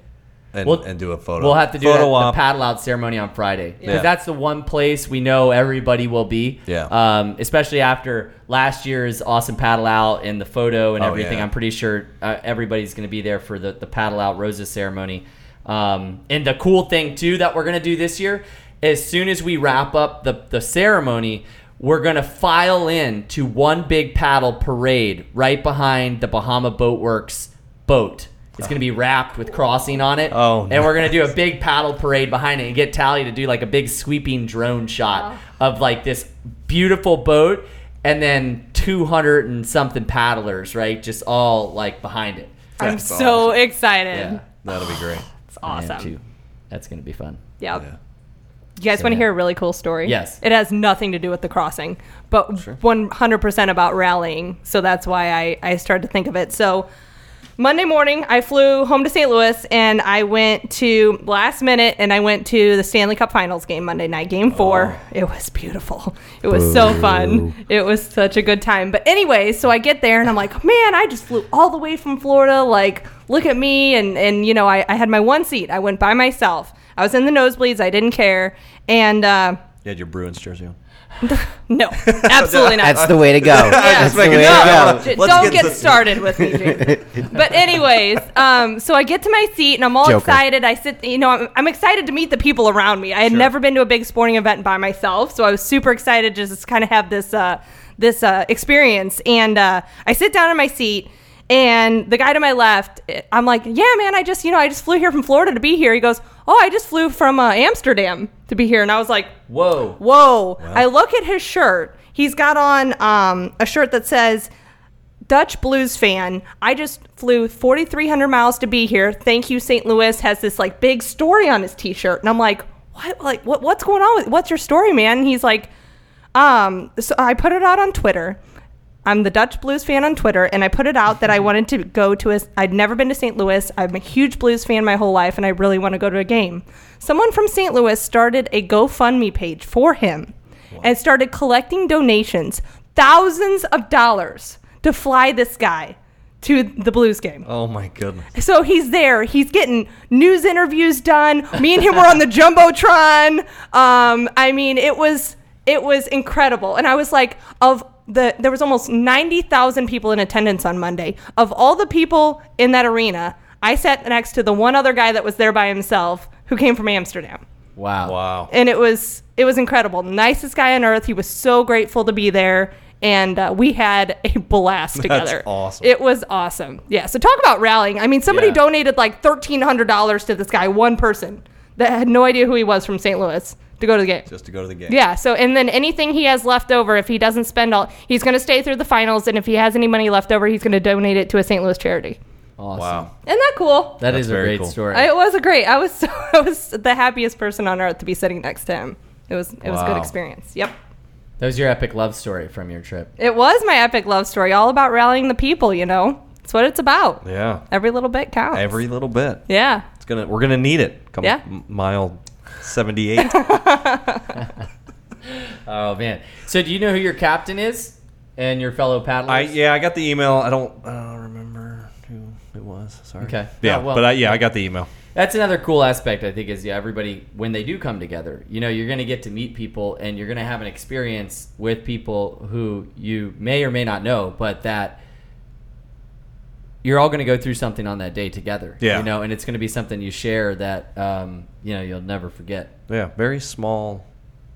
and, We'll- and do a photo. We'll have to do photo that, the op. paddle out ceremony on Friday because Yeah. that's the one place we know everybody will be. Yeah. Um, especially after last year's awesome paddle out and the photo and Oh, everything. yeah. I'm pretty sure uh, everybody's going to be there for the, the paddle out roses ceremony. Um, and the cool thing too that we're going to do this year, as soon as we wrap up the the ceremony. We're gonna file in to one big paddle parade right behind the Bahama Boat Works boat It's going to be wrapped with crossing on it. Oh, and we're going to do a big paddle parade behind it and get Tally to do like a big sweeping drone shot oh. of like this beautiful boat and then 200 and something paddlers, right? Just all like behind it. I'm so excited. Yeah. That'll be great. [SIGHS] It's awesome. too. That's going to be fun. Yep. You guys So, want to yeah. hear a really cool story? Yes. It has nothing to do with the crossing, but 100% about rallying. So that's why I, I started to think of it. So Monday morning, I flew home to St. Louis and I went to last minute and I went to the Stanley Cup Finals game Monday night, game four. It was beautiful. It was so fun. It was such a good time. But anyway, so I get there and I'm like, man, I just flew all the way from Florida. Like, look at me. And, and you know, I, I had my one seat. I went by myself. I was in the nosebleeds. I didn't care. And, uh, You had your Bruins jersey on. [LAUGHS] no, absolutely not. That's the way to go. [LAUGHS] That's the way sure. to go. Let's don't get get, to- started with me, James. [LAUGHS] but anyways, um, so I get to my seat and I'm all Joker. excited. I sit, you know, I'm, I'm excited to meet the people around me. I had never been to a big sporting event by myself, so I was super excited to just kind of have this uh, this uh, experience. And uh, I sit down in my seat. And the guy to my left, I'm like, yeah, man, I just, you know, I just flew here from Florida to be here. He goes, oh, I just flew from uh, Amsterdam to be here. And I was like, Whoa. Whoa. I look at his shirt. He's got on um, a shirt that says Dutch blues fan. I just flew 4,300 miles to be here. Thank you, St. Louis. Has this like big story on his t-shirt, and I'm like, what? Like, what? What's going on? With, what's your story, man? And he's like, um. So I put it out on Twitter. I'm the Dutch blues fan on Twitter, and I put it out that I [LAUGHS] wanted to go to a. I'd never been to St. Louis. I'm a huge blues fan my whole life, and I really want to go to a game. Someone from St. Louis started a GoFundMe page for him, and started collecting donations, thousands of dollars, to fly this guy to the Blues game. Oh my goodness. So he's there. He's getting news interviews done. Me and him were on the [LAUGHS] jumbotron. Um, I mean, it was it was incredible. And I was like, of the there was almost ninety thousand people in attendance on Monday. Of all the people in that arena, I sat next to the one other guy that was there by himself who came from Amsterdam Wow. Wow. and it was it was incredible. Nicest guy on earth. He was so grateful to be there, and uh, we had a blast [LAUGHS] together. awesome. It was awesome. Yeah. So talk about rallying. I mean, somebody Yeah. donated like thirteen hundred dollars to this guy, one person that had no idea who he was from St. Louis to go to the game. Just to go to the game. Yeah. So and then anything he has left over, if he doesn't spend all, he's going to stay through the finals, and if he has any money left over, he's going to donate it to a St. Louis charity. Awesome. Wow. Isn't that cool? That That's is a great cool. story. It was a great. I was [LAUGHS] so, I was the happiest person on earth to be sitting next to him. It was it was a good experience. Yep. that was your epic love story from your trip. It was my epic love story, all about rallying the people. You know, that's what it's about. Yeah. Every little bit counts. Every little bit. yeah. It's gonna. We're gonna need it. Come Yeah. m- mile seventy-eight. [LAUGHS] [LAUGHS] Oh man. So do you know who your captain is and your fellow paddlers? I yeah. I got the email. I don't. I don't remember who it was. Sorry. Okay. Yeah. Oh, well- but I, yeah, I got the email. That's another cool aspect I think is yeah, everybody when they do come together, you know, you're going to get to meet people and you're going to have an experience with people who you may or may not know, but that you're all going to go through something on that day together. Yeah. You know, and it's going to be something you share that um, you know, you'll never forget. Yeah. Very small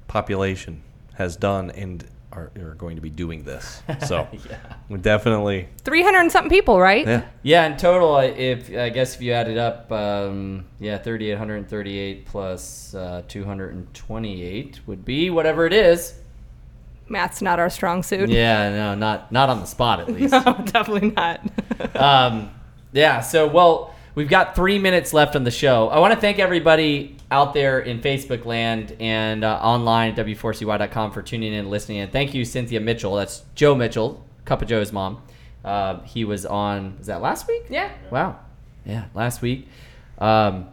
population has done and are, are going to be doing this. [LAUGHS] So we definitely. Three hundred and something people, right? Yeah. Yeah, in total, I- if I guess if you added up, um, yeah, 3,838 plus uh, 228 would be whatever it is. Math's not our strong suit. Yeah, no, not not on the spot at [LAUGHS] least. No, definitely not. [LAUGHS] um, yeah, so well, we've got three minutes left on the show. I want to thank everybody out there in Facebook land and uh, online at w4cy.com for tuning in and listening. And thank you, Cynthia Mitchell. That's Joe Mitchell, Cup of Joe's mom. Uh, he was on, was that last week? yeah. Wow. Yeah, last week. Um,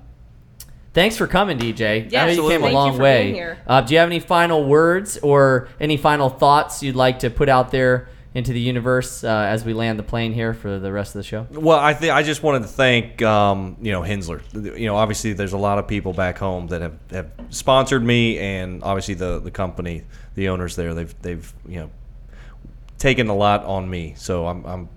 thanks for coming, DJ. Yeah, I know you came absolutely. a Thank you long for way. being here. Uh, do you have any final words or any final thoughts you'd like to put out there into the universe uh, as we land the plane here for the rest of the show? Well, I think I just wanted to thank um, you know Hensler. You know, obviously there's a lot of people back home that have, have sponsored me, and obviously the the company, the owners there, they've they've you know taken a lot on me. So I'm I'm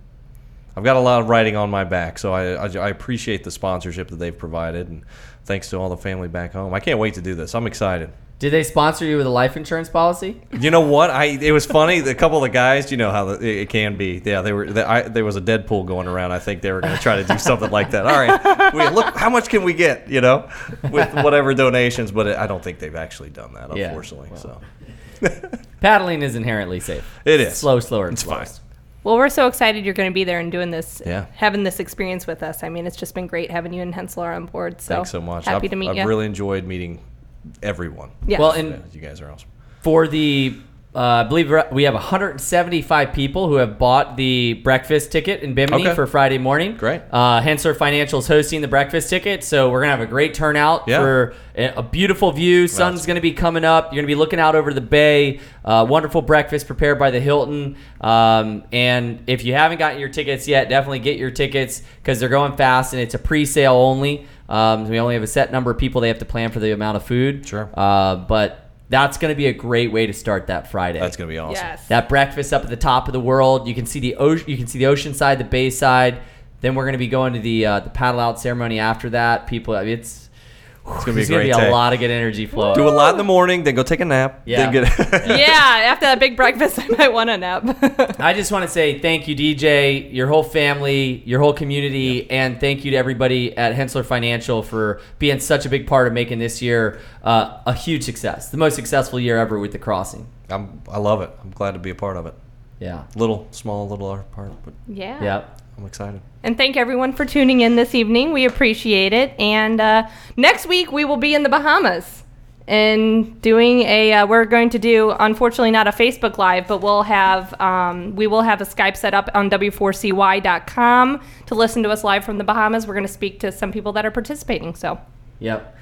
I've got a lot of writing on my back, so I, I, I appreciate the sponsorship that they've provided, and thanks to all the family back home. I can't wait to do this. I'm excited. Did they sponsor you with a life insurance policy? You know what? I it was funny. A couple of the guys, you know how the, it can be. Yeah, they were. They, I, there was a Deadpool going around. I think they were going to try to do something like that. All right, we, look, how much can we get? You know, with whatever donations. But I don't think they've actually done that, Yeah, unfortunately. So Paddling is inherently safe. it is Slow, slower, It's slower. fine. Well, we're so excited you're going to be there and doing this, Yeah. having this experience with us. I mean, it's just been great having you and Hensler on board. So Thanks so much. Happy I've, to meet I've you. really enjoyed meeting everyone. Yes. Well, and Yeah, you guys are awesome. for the uh, I believe we're- have 175 people who have bought the breakfast ticket in Bimini Okay. for Friday morning. Great. Uh, Hensler Financial is hosting the breakfast ticket, so we're gonna have a great turnout Yeah. for a, a beautiful view. Sun's gonna be coming up. You're gonna be looking out over the bay. Uh, wonderful breakfast prepared by the Hilton. Um, and if you haven't gotten your tickets yet, definitely get your tickets because they're going fast and it's a pre-sale only. Um, we only have a set number of people. They have to plan for the amount of food. Sure. Uh, but that's going to be a great way to start that Friday. That's gonna be awesome. yes. that breakfast up at the top of the world. You can see the ocean. You can see the ocean side, the bay side. Then we're going to be going to the uh, the paddle out ceremony after that. People, I mean, it's It's gonna be a there's going great to be day. a lot of good energy flowing. Do a lot in the morning, then go take a nap. Yeah. Then get [LAUGHS] yeah, after that big breakfast, [LAUGHS] I might want a nap. I just want to say thank you, DJ, your whole family, your whole community, and thank you to everybody at Hensler Financial for being such a big part of making this year uh, a huge success, the most successful year ever with the crossing. I'm, I love it. I'm glad to be a part of it. Yeah. Little, small, little part, but yeah. Yeah. I'm excited. And thank everyone for tuning in this evening. We appreciate it. And uh, next week we will be in the Bahamas and doing a. Uh, we're going to do, unfortunately, not a Facebook Live, but we'll have um, we will have a Skype set up on w4cy.com to listen to us live from the Bahamas. We're going to speak to some people that are participating. So Yep.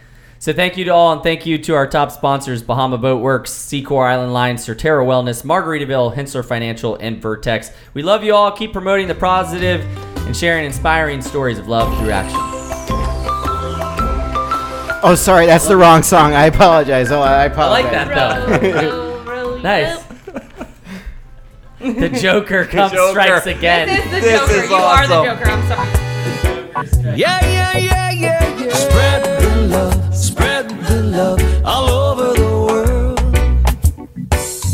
So thank you to all, and thank you to our top sponsors: Bahama Boat Works, Seacor Island Line, Certera Wellness, Margaritaville, Hensler Financial, and Vertex. We love you all. Keep promoting the positive and sharing inspiring stories of love through action. Oh, sorry, that's the wrong song. I apologize. Oh, I apologize. I apologize. like that though. [LAUGHS] nice. the Joker comes Joker. strikes again. this is the This Joker. is you are the. Joker. I'm sorry. Yeah, yeah, yeah, love all over the world.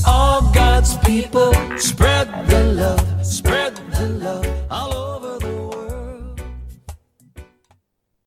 All God's people spread the love.